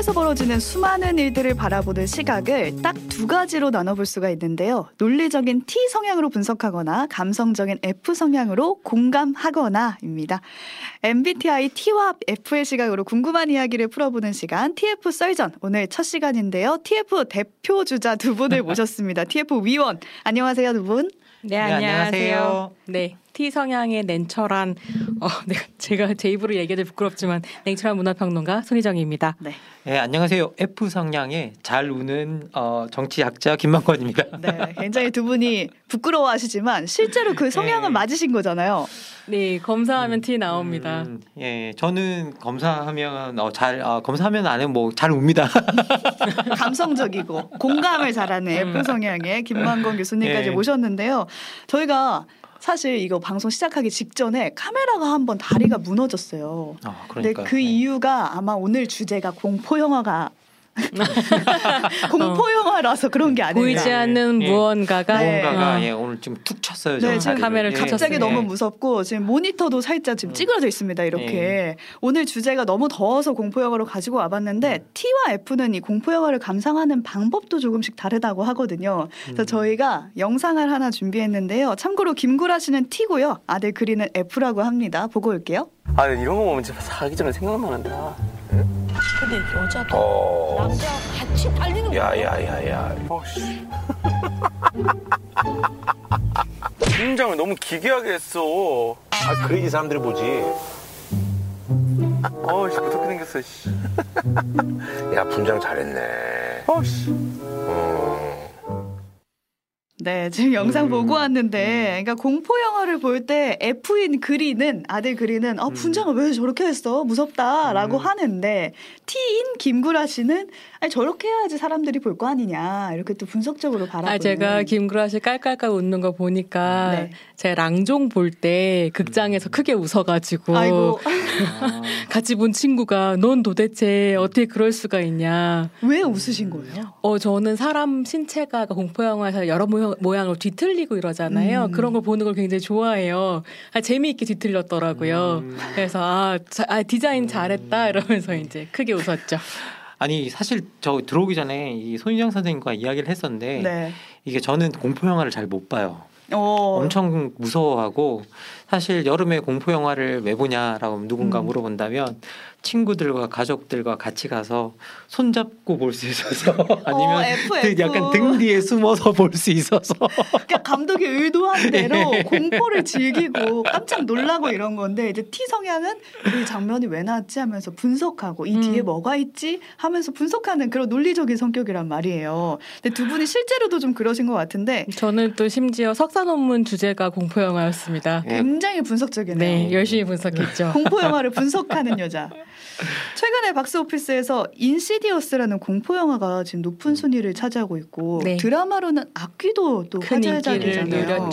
사회에서 벌어지는 수많은 일들을 바라보는 시각을 딱 두 가지로 나눠볼 수가 있는데요. 논리적인 T 성향으로 분석하거나 감성적인 F 성향으로 공감하거나입니다. MBTI T와 F의 시각으로 궁금한 이야기를 풀어보는 시간 TF 썰전 오늘 첫 시간인데요. TF 대표 주자 두 분을 모셨습니다. TF 위원 안녕하세요 두 분. 네, 안녕하세요. 네, T 성향의 냉철한 어, 네, 제가 제 입으로 얘기해도 부끄럽지만 냉철한 문화평론가 손희정입니다. 네. 네, 안녕하세요. F 성향의 잘 우는 어, 정치학자 김만권입니다. 네, 굉장히 두 분이 부끄러워하시지만 실제로 그 성향은 네. 맞으신 거잖아요. 네, 검사하면 음, T 나옵니다. 음, 예, 저는 검사하면 어, 잘 어, 검사하면 안에 뭐잘 웁니다. 감성적이고 공감을 잘하는 음. 성향의 김만권 교수님까지 예. 모셨는데요. 저희가 사실 이거 방송 시작하기 직전에 카메라가 한번 다리가 무너졌어요. 아, 근데 그 네. 이유가 아마 오늘 주제가 공포 영화가 공포 영화라서 그런 게 아니라 보이지 않는 예. 무언가가 네. 무언가가 예, 오늘 좀툭 쳤어요. 네, 지금 카메라를 예. 갑자기 너무 무섭고 지금 모니터도 살짝 지금 음. 찌그러져 있습니다. 이렇게 예. 오늘 주제가 너무 더워서 공포 영화로 가지고 와봤는데 음. T와 F는 이 공포 영화를 감상하는 방법도 조금씩 다르다고 하거든요. 그래서 음. 저희가 영상을 하나 준비했는데요. 참고로 김구라 씨는 T고요. 아들 그리는 F라고 합니다. 보고 올게요. 아 이런 거 보면 진짜 사기 전에 생각나는다. 근데 여자도 어... 남자 같이 달리는 거야. 야야야야. 어씨. 분장을 너무 기괴하게 했어. 아 그래야지 사람들이 보지. 어씨 어떻게 생겼어. 씨. 야 분장 잘했네. 어씨. 어. 네, 지금 영상 음. 보고 왔는데, 그러니까 공포 영화를 볼 때 F인 그리는 아들 그리는 아 분장을 왜 저렇게 했어 무섭다라고 음. 하는데 T인 김구라 씨는 아니 저렇게 해야지 사람들이 볼 거 아니냐 이렇게 또 분석적으로 바라보는. 아 제가 김구라 씨 깔깔깔 웃는 거 보니까 네. 제 랑종 볼 때 극장에서 음. 크게 웃어가지고 같이 본 친구가 넌 도대체 어떻게 그럴 수가 있냐. 왜 웃으신 거예요? 어 저는 사람 신체가 공포 영화에서 여러 모형, 모양으로 뒤틀리고 이러잖아요. 음. 그런 걸 보는 걸 굉장히 좋아해요. 아, 재미있게 뒤틀렸더라고요. 음. 그래서 아, 자, 아 디자인 잘했다 이러면서 이제 크게 웃었죠. 아니 사실 저 들어오기 전에 이 손희정 선생님과 이야기를 했었는데 네. 이게 저는 공포 영화를 잘 못 봐요. 오. 어. 엄청 무서워하고 사실 여름에 공포 영화를 왜 보냐라고 누군가 음. 물어본다면 친구들과 가족들과 같이 가서 손잡고 볼 수 있어서 아니면 어, F, F. 약간 등 뒤에 숨어서 볼 수 있어서 그러니까 감독이 의도한 대로 네. 공포를 즐기고 깜짝 놀라고 이런 건데 이제 T 성향은 이 장면이 왜 나왔지 하면서 분석하고 이 뒤에 음. 뭐가 있지 하면서 분석하는 그런 논리적인 성격이란 말이에요. 근데 두 분이 실제로도 좀 그러신 것 같은데 저는 또 심지어 석사 논문 주제가 공포 영화였습니다. 굉장히 분석적이네요. 네, 열심히 분석했죠. 공포 영화를 분석하는 여자. 최근에 박스 오피스에서 인시디어스라는 공포 영화가 지금 높은 순위를 차지하고 있고 네. 드라마로는 악귀도 또 화제의 자리잖아요.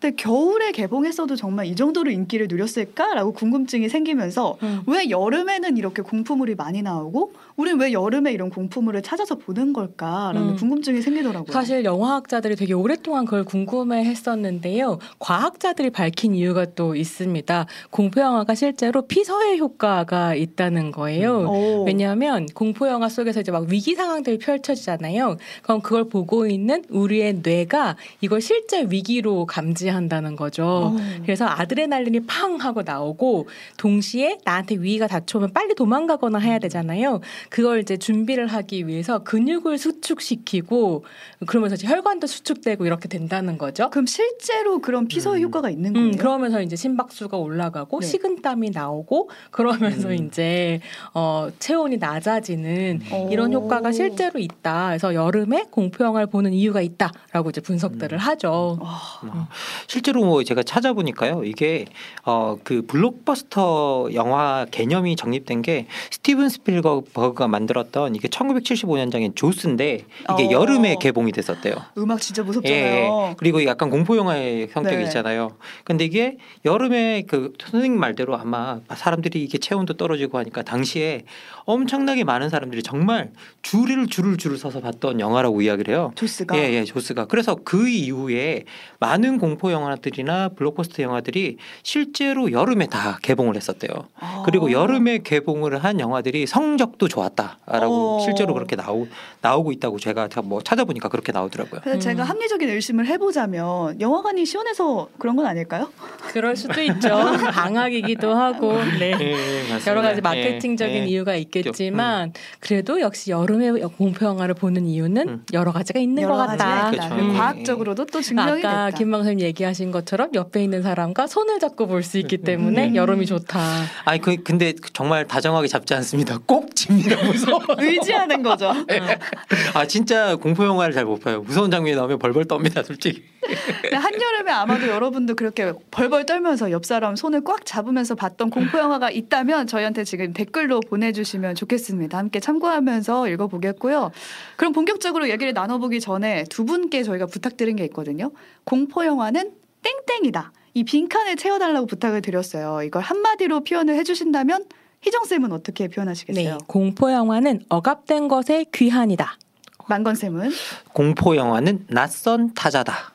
근데 겨울에 개봉했어도 정말 이 정도로 인기를 누렸을까라고 궁금증이 생기면서 음. 왜 여름에는 이렇게 공포물이 많이 나오고 우리는 왜 여름에 이런 공포물을 찾아서 보는 걸까라는 음. 궁금증이 생기더라고요. 사실 영화학자들이 되게 오랫동안 그걸 궁금해했었는데요. 과학자들이 밝힌 이유가 또 있습니다. 공포 영화가 실제로 피서의 효과가 있다는 거예요. 음. 왜냐하면 공포 영화 속에서 이제 막 위기 상황들이 펼쳐지잖아요. 그럼 그걸 보고 있는 우리의 뇌가 이걸 실제 위기로 감지한다는 거죠. 오. 그래서 아드레날린이 팡 하고 나오고 동시에 나한테 위기가 닥쳐오면 빨리 도망가거나 해야 되잖아요. 그걸 이제 준비를 하기 위해서 근육을 수축시키고 그러면서 이제 혈관도 수축되고 이렇게 된다는 거죠. 그럼 실제로 그런 피서 음. 효과가 있는 거예요? 음, 그러면서 이제 심박수가 올라가고 네. 식은땀이 나오고 그러면서 음. 이제 어, 체온이 낮아지는 오. 이런 효과가 실제로 있다. 그래서 여름에 공포 영화를 보는 이유가 있다라고 이제 분석들을 음. 하죠. 음. 실제로 뭐 제가 찾아보니까요. 이게 어, 그 블록버스터 영화 개념이 정립된 게 스티븐 스필버그 버그가 만들었던 이게 1975년작인 죠스인데 이게 어. 여름에 개봉이 됐었대요. 음악 진짜 무섭잖아요. 예, 그리고 약간 공포 영화의 성격이 네. 있잖아요. 근데 이게 여름에 그 선생님 말대로 아마 사람들이 이게 체온도 떨어지고 하니까 당시에 엄청나게 많은 사람들이 정말 줄을 줄을 줄을 서서 봤던 영화라고 이야기를 해요. 조스가. 예, 예, 조스가. 그래서 그 이후에 많은 공포 영화들이나 블록버스터 영화들이 실제로 여름에 다 개봉을 했었대요. 아. 그리고 여름에 개봉을 한 영화들이 성적도 좋았다라고 어. 실제로 그렇게 나오 나오고 있다고 제가 뭐 찾아보니까 그렇게 나오더라고요. 그래서 음. 제가 합리적인 의심을 해보자면 영화관이 시원해서 그런 건 아닐까요? 그럴 수도 있죠. 방학이기도 하고 네. 네 여러 가지 마케팅적인 네. 이유가 있. 있겠지만 음. 그래도 역시 여름에 공포 영화를 보는 이유는 음. 여러 가지가 있는 여러 것 같다. 음. 과학적으로도 또 증명이 아까 됐다. 김방선님 얘기하신 것처럼 옆에 있는 사람과 손을 잡고 볼 수 있기 때문에 음. 여름이 좋다. 아니 그 근데 정말 다정하게 잡지 않습니다. 꼭 집니다. 무서워. 의지하는 거죠. 네. 아 진짜 공포 영화를 잘 못 봐요. 무서운 장면이 나오면 벌벌 떱니다, 솔직히. 한여름에 아마도 여러분도 그렇게 벌벌 떨면서 옆 사람 손을 꽉 잡으면서 봤던 공포 영화가 있다면 저희한테 지금 댓글로 보내주시면 좋겠습니다. 함께 참고하면서 읽어보겠고요. 그럼 본격적으로 얘기를 나눠보기 전에 두 분께 저희가 부탁드린 게 있거든요. 공포 영화는 땡땡이다. 이 빈칸을 채워달라고 부탁을 드렸어요. 이걸 한마디로 표현을 해주신다면 희정 쌤은 어떻게 표현하시겠어요? 네, 공포 영화는 억압된 것의 귀한이다. 만건 쌤은 공포 영화는 낯선 타자다.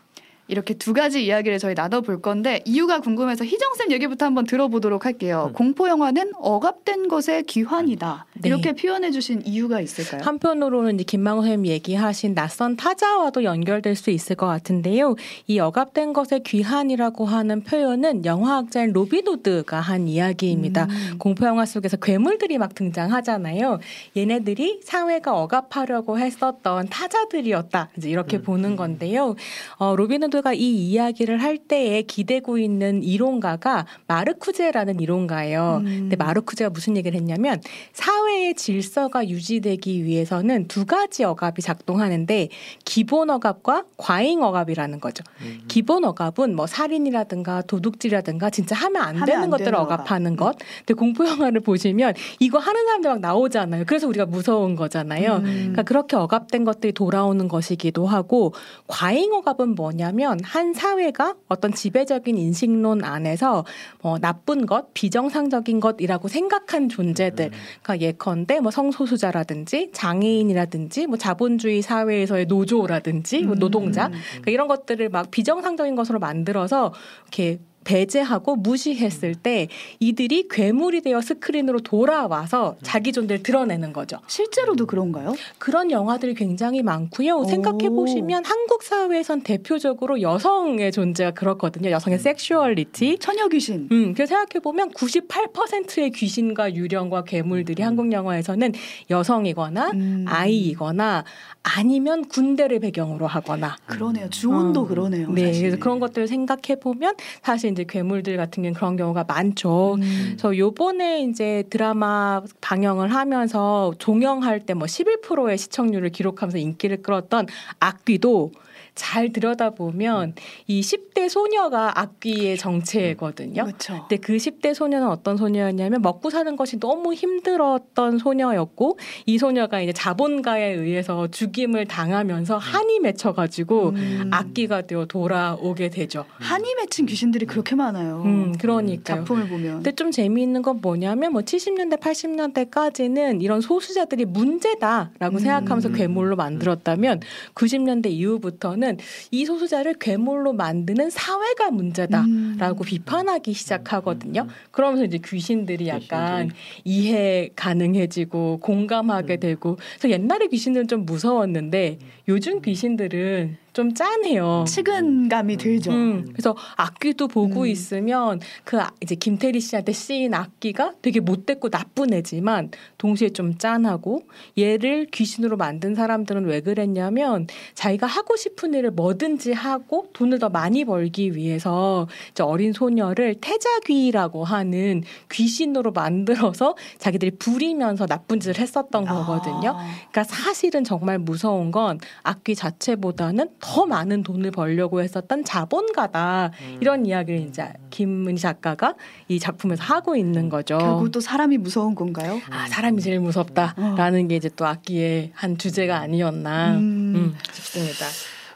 이렇게 두 가지 이야기를 저희 나눠볼 건데 이유가 궁금해서 희정쌤 얘기부터 한번 들어보도록 할게요. 음. 공포 영화는 억압된 것의 귀환이다. 네. 이렇게 표현해 주신 이유가 있을까요? 한편으로는 이제 김망호 선생님 얘기하신 낯선 타자와도 연결될 수 있을 것 같은데요. 이 억압된 것의 귀환이라고 하는 표현은 영화학자인 로비노드가 한 이야기입니다. 음. 공포 영화 속에서 괴물들이 막 등장하잖아요. 얘네들이 사회가 억압하려고 했었던 타자들이었다. 이제 이렇게 음. 보는 건데요. 어, 로비노드 모두가 이 이야기를 할 때에 기대고 있는 이론가가 마르쿠제라는 이론가예요. 음. 근데 마르쿠제가 무슨 얘기를 했냐면 사회의 질서가 유지되기 위해서는 두 가지 억압이 작동하는데 기본 억압과 과잉 억압이라는 거죠. 음. 기본 억압은 뭐 살인이라든가 도둑질이라든가 진짜 하면 안 하면 되는 안 것들을 억압하는 것. 근데 공포 영화를 보시면 이거 하는 사람들 막 나오잖아요. 그래서 우리가 무서운 거잖아요. 음. 그러니까 그렇게 억압된 것들이 돌아오는 것이기도 하고 과잉 억압은 뭐냐면 보면 한 사회가 어떤 지배적인 인식론 안에서 뭐 나쁜 것, 비정상적인 것이라고 생각한 존재들, 음. 그러니까 예컨대 뭐 성소수자라든지 장애인이라든지 뭐 자본주의 사회에서의 노조라든지 뭐 노동자 음. 그러니까 이런 것들을 막 비정상적인 것으로 만들어서 이렇게 배제하고 무시했을 때 이들이 괴물이 되어 스크린으로 돌아와서 자기 존재를 드러내는 거죠. 실제로도 그런가요? 그런 영화들이 굉장히 많고요. 생각해 보시면 한국 사회에선 대표적으로 여성의 존재가 그렇거든요. 여성의 섹슈얼리티, 처녀 귀신. 음, 그래서 생각해 보면 98%의 귀신과 유령과 괴물들이 음. 한국 영화에서는 여성이거나 음. 아이이거나 아니면 군대를 배경으로 하거나 그러네요. 주온도 어. 그러네요. 네, 사실. 그래서 그런 것들을 생각해 보면 사실 이제 괴물들 같은 경우는 그런 경우가 많죠. 음. 그래서 요번에 이제 드라마 방영을 하면서 종영할 때 뭐 11%의 시청률을 기록하면서 인기를 끌었던 악귀도 잘 들여다보면 이 10대 소녀가 악귀의 정체거든요. 그렇죠. 근데 그 10대 소녀는 어떤 소녀였냐면 먹고 사는 것이 너무 힘들었던 소녀였고 이 소녀가 이제 자본가에 의해서 죽임을 당하면서 한이 맺혀가지고 음. 악귀가 되어 돌아오게 되죠. 한이 맺힌 귀신들이 그 렇게 많아요. 음, 그러니까 작품을 보면. 근데 좀 재미있는 건 뭐냐면 뭐 70년대, 80년대까지는 이런 소수자들이 문제다라고 음. 생각하면서 괴물로 만들었다면 90년대 이후부터는 이 소수자를 괴물로 만드는 사회가 문제다라고 음. 비판하기 시작하거든요. 음. 그러면서 이제 귀신들이 약간 귀신들이. 이해 가능해지고 공감하게 음. 되고 그래서 옛날에 귀신들은 좀 무서웠는데 요즘 귀신들은 좀 짠해요. 측은감이 들죠. 음, 그래서 악기도 보고 음. 있으면 그 아, 이제 김태리 씨한테 쓰인 악기가 되게 못됐고 나쁜 애지만 동시에 좀 짠하고 얘를 귀신으로 만든 사람들은 왜 그랬냐면 자기가 하고 싶은 일을 뭐든지 하고 돈을 더 많이 벌기 위해서 이제 어린 소녀를 태자귀라고 하는 귀신으로 만들어서 자기들이 부리면서 나쁜 짓을 했었던 아. 거거든요. 그러니까 사실은 정말 무서운 건 악귀 자체보다는 더 많은 돈을 벌려고 했었던 자본가다 음. 이런 이야기를 이제 김은희 작가가 이 작품에서 하고 있는 거죠. 결국 또 사람이 무서운 건가요? 아 사람이 제일 무섭다라는 어. 게 이제 또 악기의 한 주제가 아니었나 음. 음, 싶습니다.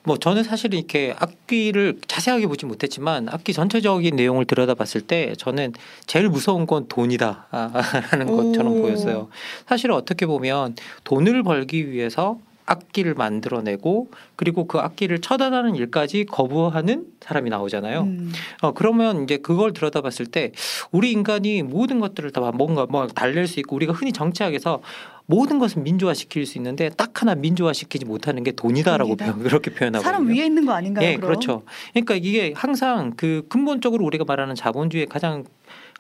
뭐 저는 사실 이렇게 악기를 자세하게 보지 못했지만 악기 전체적인 내용을 들여다봤을 때 저는 제일 무서운 건 돈이다라는 것처럼 보였어요. 사실 어떻게 보면 돈을 벌기 위해서 악기를 만들어내고 그리고 그 악기를 처단하는 일까지 거부하는 사람이 나오잖아요. 음. 어 그러면 이제 그걸 들여다봤을 때 우리 인간이 모든 것들을 다 뭔가 뭐 달랠 수 있고 우리가 흔히 정치학에서 모든 것을 민주화시킬 수 있는데 딱 하나 민주화시키지 못하는 게 돈이다라고 돈이다. 그렇게 표현하고 사람 위에 있는 거 아닌가요? 예, 그럼? 그렇죠. 그러니까 이게 항상 그 근본적으로 우리가 말하는 자본주의의 가장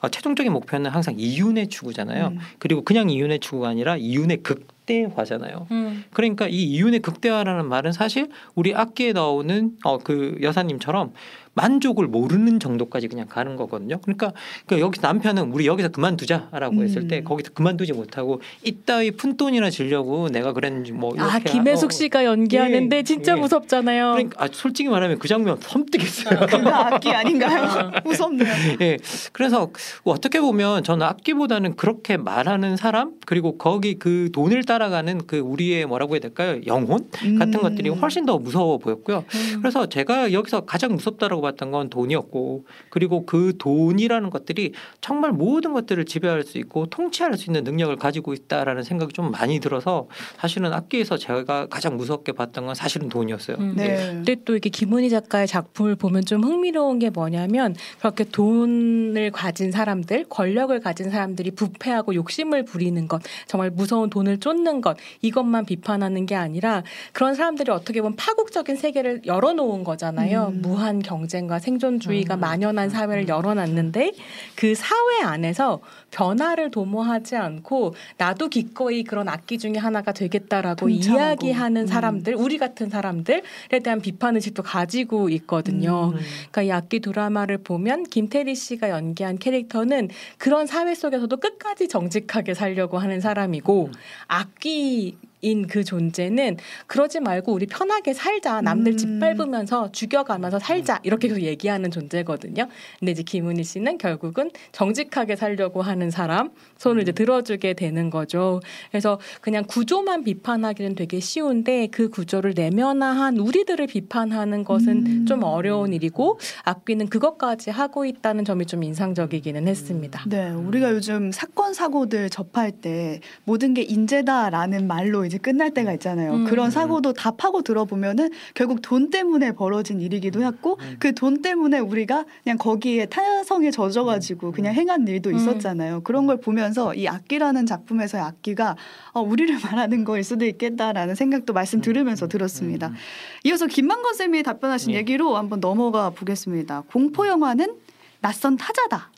어, 최종적인 목표는 항상 이윤의 추구잖아요. 음. 그리고 그냥 이윤의 추구가 아니라 이윤의 극 대화잖아요. 음. 그러니까 이 이윤의 극대화라는 말은 사실 우리 악기에 나오는 어, 그 여사님처럼 만족을 모르는 정도까지 그냥 가는 거거든요. 그러니까, 그러니까 여기 남편은 우리 여기서 그만두자라고 음. 했을 때 거기서 그만두지 못하고 이따위 푼돈이나 지려고 내가 그랬는지 뭐 아, 이렇게 아 김혜숙 씨가 연기하는데 예, 진짜 예. 무섭잖아요. 그러니까 아, 솔직히 말하면 그 장면 섬뜩했어요. 아, 그거 악기 아닌가요? 무섭네요. 예. 그래서 어떻게 보면 저는 악기보다는 그렇게 말하는 사람 그리고 거기 그 돈을 따라가는 그 우리의 뭐라고 해야 될까요? 영혼 같은 음. 것들이 훨씬 더 무서워 보였고요. 음. 그래서 제가 여기서 가장 무섭다라고 봤던 건 돈이었고 그리고 그 돈이라는 것들이 정말 모든 것들을 지배할 수 있고 통치할 수 있는 능력을 가지고 있다라는 생각이 좀 많이 들어서 사실은 악기에서 제가 가장 무섭게 봤던 건 사실은 돈이었어요. 음. 네. 네. 근데 또 이렇게 김은희 작가의 작품을 보면 좀 흥미로운 게 뭐냐면 그렇게 돈을 가진 사람들, 권력을 가진 사람들이 부패하고 욕심을 부리는 것, 정말 무서운 돈을 쫓는 것 이것만 비판하는 게 아니라 그런 사람들이 어떻게 보면 파국적인 세계를 열어놓은 거잖아요. 음. 무한 경제 경쟁과 생존주의가 음. 만연한 사회를 열어놨는데 그 사회 안에서 변화를 도모하지 않고 나도 기꺼이 그런 악기 중에 하나가 되겠다라고 동참하고. 이야기하는 음. 사람들, 우리 같은 사람들에 대한 비판 의식도 가지고 있거든요. 음. 그러니까 이 악기 드라마를 보면 김태리 씨가 연기한 캐릭터는 그런 사회 속에서도 끝까지 정직하게 살려고 하는 사람이고 음. 악기 인 그 존재는 그러지 말고 우리 편하게 살자. 남들 음. 짓밟으면서 죽여가면서 살자. 이렇게 계속 얘기하는 존재거든요. 근데 이제 김은희 씨는 결국은 정직하게 살려고 하는 사람 손을 이제 음. 들어주게 되는 거죠. 그래서 그냥 구조만 비판하기는 되게 쉬운데 그 구조를 내면화한 우리들을 비판하는 것은 음. 좀 어려운 일이고 악귀는 그것까지 하고 있다는 점이 좀 인상적이기는 했습니다. 네, 우리가 요즘 사건 사고들 접할 때 모든 게 인재다라는 말로 이제 끝날 때가 있잖아요. 음. 그런 사고도 다 파고 들어보면은 결국 돈 때문에 벌어진 일이기도 했고 음. 그돈 때문에 우리가 그냥 거기에 타성에 젖어가지고 그냥 행한 일도 음. 있었잖아요. 그런 걸 보면서 이 악기라는 작품에서의 악기가 어, 우리를 말하는 거일 수도 있겠다라는 생각도 말씀 들으면서 들었습니다. 이어서 김만건 쌤이 답변하신 네. 얘기로 한번 넘어가 보겠습니다. 공포 영화는 낯선 타자다.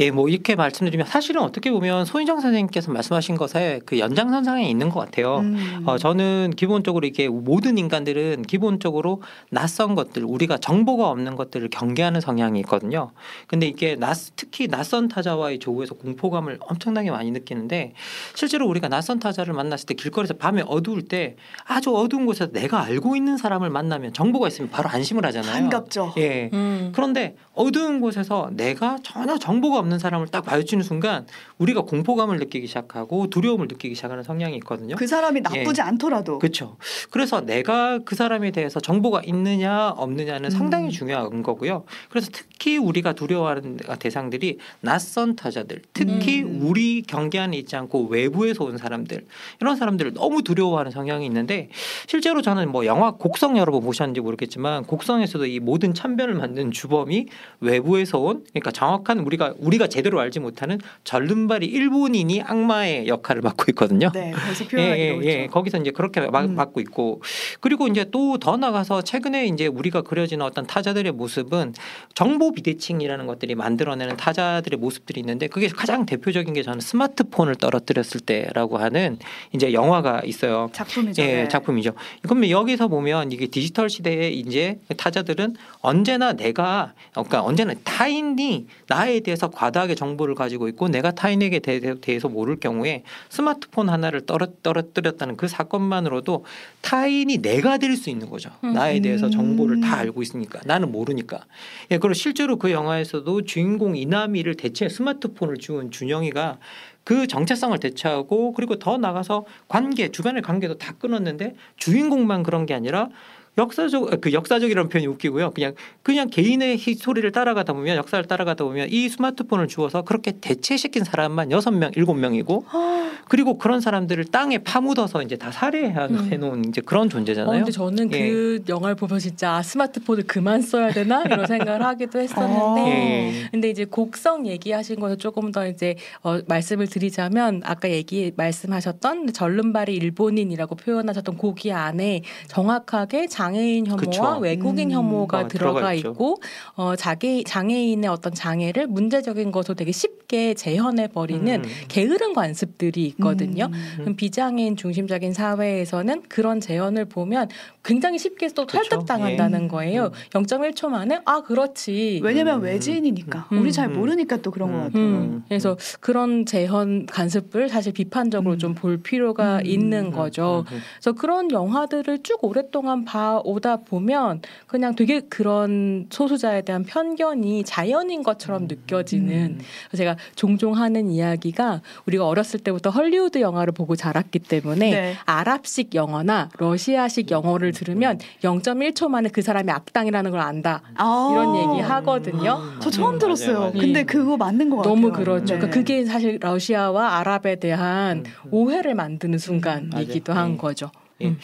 예, 뭐 이렇게 말씀드리면 사실은 어떻게 보면 소인정 선생님께서 말씀하신 것에 그 연장선상에 있는 것 같아요. 음. 어, 저는 기본적으로 이게 모든 인간들은 기본적으로 낯선 것들, 우리가 정보가 없는 것들을 경계하는 성향이 있거든요. 근데 이게 낯, 특히 낯선 타자와의 조우에서 공포감을 엄청나게 많이 느끼는데 실제로 우리가 낯선 타자를 만났을 때 길거리에서 밤에 어두울 때 아주 어두운 곳에서 내가 알고 있는 사람을 만나면 정보가 있으면 바로 안심을 하잖아요. 반갑죠. 예. 음. 그런데 어두운 곳에서 내가 전혀 정보가 없는 사람을 딱 마주치는 순간 우리가 공포감을 느끼기 시작하고 두려움을 느끼기 시작하는 성향이 있거든요. 그 사람이 나쁘지 예. 않더라도. 그렇죠. 그래서 내가 그 사람에 대해서 정보가 있느냐 없느냐는 음. 상당히 중요한 거고요. 그래서 특히 우리가 두려워하는 대상들이 낯선 타자들, 특히 음. 우리 경계 안에 있지 않고 외부에서 온 사람들 이런 사람들을 너무 두려워하는 성향이 있는데 실제로 저는 뭐 영화 곡성 여러분 보셨는지 모르겠지만 곡성에서도 이 모든 참변을 만든 주범이 외부에서 온 그러니까 정확한 우리가 우리가 제대로 알지 못하는 절 름발이 일본인이 악마의 역할을 맡고 있거든요. 네, 그래서 표현하기로 예, 예, 예, 거기서 이제 그렇게 음. 맡고 있고 그리고 이제 또 더 나가서 최근에 이제 우리가 그려지는 어떤 타자들의 모습은 정보 비대칭이라는 것들이 만들어내는 타자들의 모습들이 있는데 그게 가장 대표적인 게 저는 스마트폰을 떨어뜨렸을 때라고 하는 이제 영화가 있어요. 작품이죠. 예, 네. 작품이죠. 그러면 여기서 보면 이게 디지털 시대에 이제 타자들은 언제나 내가 그러니까 언제나 타인이 나에 대해서 과다하게 정보를 가지고 있고 내가 타인 에게 대해서 모를 경우에 스마트폰 하나를 떨어뜨렸다는 그 사건만으로도 타인이 내가 될 수 있는 거죠. 음. 나에 대해서 정보를 다 알고 있으니까 나는 모르니까. 예, 그리고 실제로 그 영화에서도 주인공 이나미를 대체 스마트폰을 주운 준영이가 그 정체성을 대체하고 그리고 더 나가서 관계 주변의 관계도 다 끊었는데 주인공만 그런 게 아니라 역사적 그 역사적이라는 표현이 웃기고요. 그냥 그냥 개인의 소리를 따라가다 보면 역사를 따라가다 보면 이 스마트폰을 주어서 그렇게 대체시킨 사람만 여섯 명 일곱 명이고 그리고 그런 사람들을 땅에 파묻어서 이제 다 살해해 음. 놓은 이제 그런 존재잖아요. 어, 근데 저는 예. 그 영화를 보면 진짜 아, 스마트폰을 그만 써야 되나 이런 생각을 하기도 했었는데 예. 근데 이제 곡성 얘기하신 것을 조금 더 이제 어, 말씀을 드리자면 아까 얘기 말씀하셨던 절름발이 일본인이라고 표현하셨던 고기 안에 정확하게 장애인 혐오와 그쵸. 외국인 음. 혐오가 음. 들어가 있고 어, 자기 장애인의 어떤 장애를 문제적인 것으로 되게 쉽게 재현해 버리는 음. 게으른 관습들이 있거든요. 음. 비장애인 중심적인 사회에서는 그런 재현을 보면 굉장히 쉽게 또 설득당한다는 예. 거예요. 0.1초 만에 아 그렇지. 왜냐면 음. 외지인이니까 음. 우리 잘 모르니까 또 그런 것 같아요. 그래서 그런 재현 관습을 사실 비판적으로 좀 볼 필요가 있는 거죠. 그래서 그런 영화들을 쭉 오랫동안 봐 오다 보면 그냥 되게 그런 소수자에 대한 편견이 자연인 것처럼 음. 느껴지는 음. 제가 종종 하는 이야기가 우리가 어렸을 때부터 헐리우드 영화를 보고 자랐기 때문에 네. 아랍식 영어나 러시아식 영어를 들으면 0.1초 만에 그 사람이 악당이라는 걸 안다 아~ 이런 얘기 하거든요. 음. 저 처음 들었어요. 근데 그거 맞는 것 같아요. 너무 그렇죠. 네. 그러니까 그게 사실 러시아와 아랍에 대한 오해를 만드는 순간이기도 한 거죠. 예. 음.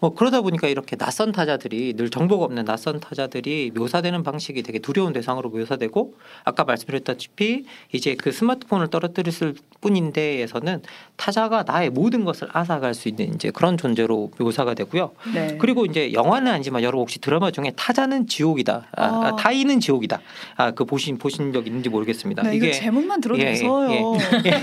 뭐 그러다 보니까 이렇게 낯선 타자들이 늘 정보가 없는 낯선 타자들이 묘사되는 방식이 되게 두려운 대상으로 묘사되고 아까 말씀드렸다시피 이제 그 스마트폰을 떨어뜨렸을 뿐인데에서는 타자가 나의 모든 것을 앗아갈 수 있는 이제 그런 존재로 묘사가 되고요. 네. 그리고 이제 영화는 아니지만 여러분 혹시 드라마 중에 타자는 지옥이다, 아, 아. 아 타인은 지옥이다. 아 그 보신 보신 적 있는지 모르겠습니다. 네, 이게 제목만 들어도 예, 무서워요. 예, 예.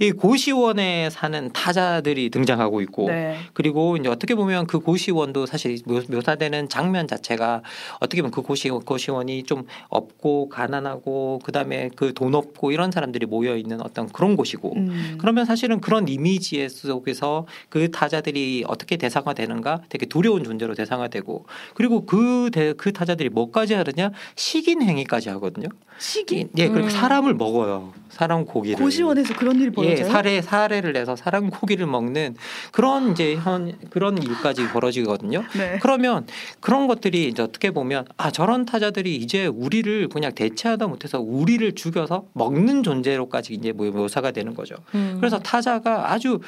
이 고시원에 사는 타자들이 등장하고 있고. 있고 네. 그리고 이제 어떻게 보면 그 고시원도 사실 묘사되는 장면 자체가 어떻게 보면 그 고시 고시원이 좀 없고 가난하고 그다음에 그 돈 없고 이런 사람들이 모여 있는 어떤 그런 곳이고 음. 그러면 사실은 그런 이미지 속에서 그 타자들이 어떻게 대상화되는가 되게 두려운 존재로 대상화되고 그리고 그, 대, 그 타자들이 뭐까지 하느냐 식인 행위까지 하거든요. 식인? 예, 그리고 음. 사람을 먹어요. 사람 고기를. 고시원에서 그런 일이 벌어져요? 예, 사례 사례를 내서 사람 고기를 먹는 그런 이제 현 그런 일까지 벌어지거든요. 네. 그러면 그런 것들이 이제 어떻게 보면 아 저런 타자들이 이제 우리를 그냥 대체하다 못해서 우리를 죽여서 먹는 존재로까지 이제 묘사가 되는 거죠. 음. 그래서 타자가 아주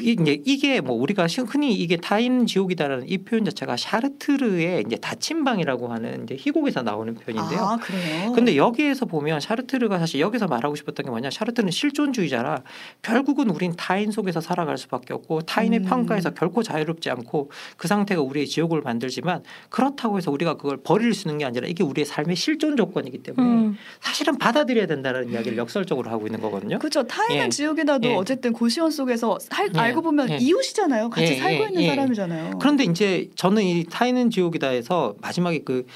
이게 이게 뭐 우리가 흔히 이게 타인 지옥이다라는 이 표현 자체가 샤르트르의 이제 다친방이라고 하는 이제 희곡에서 나오는 표현인데요. 아, 그래요? 근데 여기에서 보면 샤르트르가 사실 여기서 말하고 싶었던 게 뭐냐? 샤르트르는 실존주의자라 결국은 우린 타인 속에서 살아갈 수밖에 없고 타인의 음. 평가에서 결코 자유롭지 않고 그 상태가 우리의 지옥을 만들지만 그렇다고 해서 우리가 그걸 버릴 수 있는 게 아니라 이게 우리의 삶의 실존 조건이기 때문에 음. 사실은 받아들여야 된다는 이야기를 역설적으로 하고 있는 거거든요. 그렇죠. 타인은 예. 지옥이라도 예. 어쨌든 고시원 속에서 살 예. 알고 보면 예. 이웃이잖아요. 같이 예, 살고 예, 있는 예. 사람이잖아요. 그런데 이제 저는 이 타인은 지옥이다에서 마지막에 그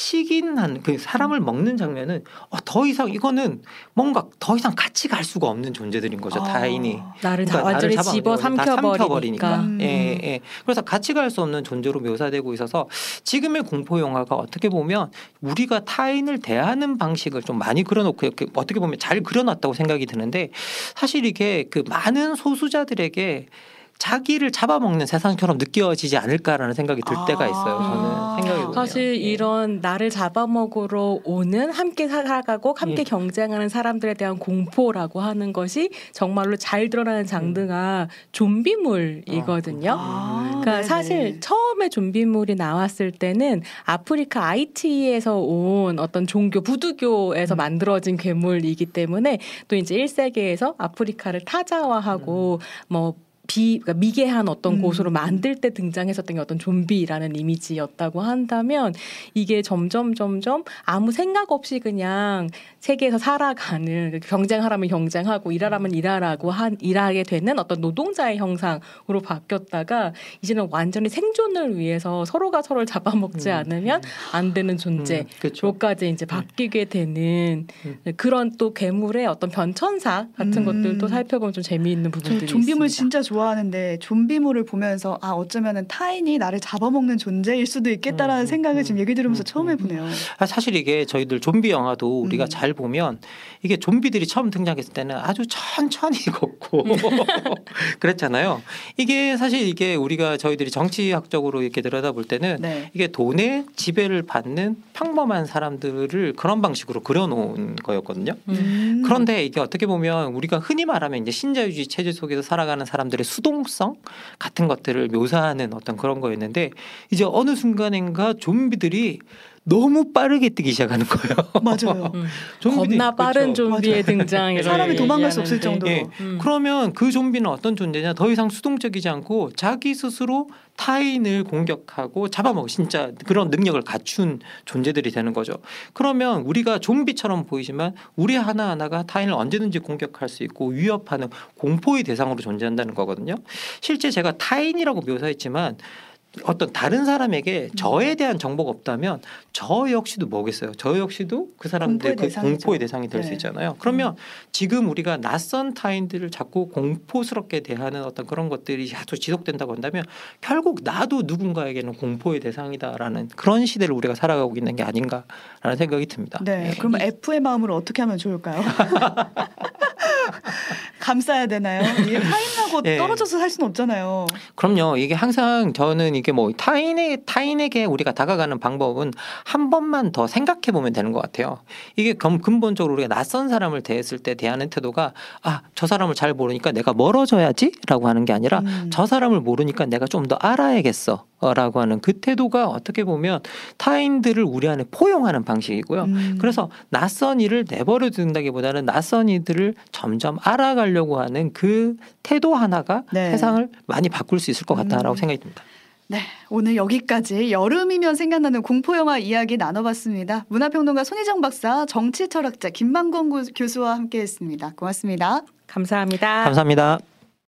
식인한 그 사람을 먹는 장면은 어, 더 이상 이거는 뭔가 더 이상 같이 갈 수가 없는 존재들인 거죠 아, 타인이 나를 그러니까 완전히 나를 집어 삼켜버리니까 음. 예, 예. 그래서 같이 갈 수 없는 존재로 묘사되고 있어서 지금의 공포 영화가 어떻게 보면 우리가 타인을 대하는 방식을 좀 많이 그려놓고 이렇게 어떻게 보면 잘 그려놨다고 생각이 드는데 사실 이게 그 많은 소수자들에게 자기를 잡아먹는 세상처럼 느껴지지 않을까라는 생각이 들 때가 있어요. 저는 아. 생각이 보면. 사실 예. 이런 나를 잡아먹으러 오는 함께 살아가고 함께 예. 경쟁하는 사람들에 대한 공포라고 하는 것이 정말로 잘 드러나는 장르가 좀비물이거든요. 아, 그러니까 네네. 사실 처음에 좀비물이 나왔을 때는 아프리카 아이티에서 온 어떤 종교 부두교에서 음. 만들어진 괴물이기 때문에 또 이제 1세기에서 아프리카를 타자화하고 음. 뭐 비, 그러니까 미개한 어떤 음. 곳으로 만들 때 등장했었던 게 어떤 좀비라는 이미지였다고 한다면 이게 점점 점점 아무 생각 없이 그냥 세계에서 살아가는 경쟁하라면 경쟁하고 일하라면 일하라고 한 일하게 되는 어떤 노동자의 형상으로 바뀌었다가 이제는 완전히 생존을 위해서 서로가 서로를 잡아먹지 음. 않으면 안 되는 존재로까지 음. 이제 바뀌게 되는 음. 그런 또 괴물의 어떤 변천사 같은 음. 것들도 살펴보면 좀 재미있는 부분들이 좀비물 있습니다. 진짜 좋아. 좋아하는데 좀비물을 보면서 아 어쩌면은 타인이 나를 잡아먹는 존재일 수도 있겠다라는 음, 생각을 음, 지금 얘기 들으면서 음, 처음 해보네요. 아, 사실 이게 저희들 좀비 영화도 우리가 잘 보면 이게 좀비들이 처음 등장했을 때는 아주 천천히 걷고 그랬잖아요. 이게 사실 이게 우리가 저희들이 정치학적으로 이렇게 들여다볼 때는 네. 이게 돈의 지배를 받는 평범한 사람들을 그런 방식으로 그려놓은 거였거든요. 음. 그런데 이게 어떻게 보면 우리가 흔히 말하면 이제 신자유주의 체제 속에서 살아가는 사람들의 수동성 같은 것들을 묘사하는 어떤 그런 거였는데 이제 어느 순간인가 좀비들이 너무 빠르게 뛰기 시작하는 거예요. 맞아요. 음. 겁나 빠른 그렇죠. 좀비의 등장. 사람이 도망갈 수 없을 정도로. 네. 음. 그러면 그 좀비는 어떤 존재냐? 더 이상 수동적이지 않고 자기 스스로 타인을 공격하고 잡아먹어 진짜 그런 능력을 갖춘 존재들이 되는 거죠. 그러면 우리가 좀비처럼 보이지만 우리 하나 하나가 타인을 언제든지 공격할 수 있고 위협하는 공포의 대상으로 존재한다는 거거든요. 실제 제가 타인이라고 묘사했지만 어떤 다른 사람에게 저에 대한 정보가 없다면 저 역시도 뭐겠어요? 저 역시도 그 사람들 공포의, 그 공포의 대상이 될수 네. 있잖아요. 그러면 음. 지금 우리가 낯선 타인들을 자꾸 공포스럽게 대하는 어떤 그런 것들이 자꾸 지속된다고 한다면 결국 나도 누군가에게는 공포의 대상이다라는 그런 시대를 우리가 살아가고 있는 게 아닌가라는 생각이 듭니다. 네. 네. 그러면 F의 마음을 어떻게 하면 좋을까요? 감싸야 되나요? 타인하고 네. 떨어져서 살 수는 없잖아요. 그럼요. 이게 항상 저는 이게 뭐 타인의 타인에게 우리가 다가가는 방법은 한 번만 더 생각해 보면 되는 것 같아요. 이게 근본적으로 우리가 낯선 사람을 대했을 때 대하는 태도가 아 저 사람을 잘 모르니까 내가 멀어져야지라고 하는 게 아니라 음. 저 사람을 모르니까 내가 좀 더 알아야겠어. 라고 하는 그 태도가 어떻게 보면 타인들을 우리 안에 포용하는 방식이고요. 음. 그래서 낯선 이를 내버려 둔다기보다는 낯선 이들을 점점 알아가려고 하는 그 태도 하나가 네. 세상을 많이 바꿀 수 있을 것 같다라고 음. 생각이 듭니다. 네, 오늘 여기까지 여름이면 생각나는 공포 영화 이야기 나눠봤습니다. 문화평론가 손희정 박사, 정치 철학자 김만권 교수와 함께했습니다. 고맙습니다. 감사합니다. 감사합니다.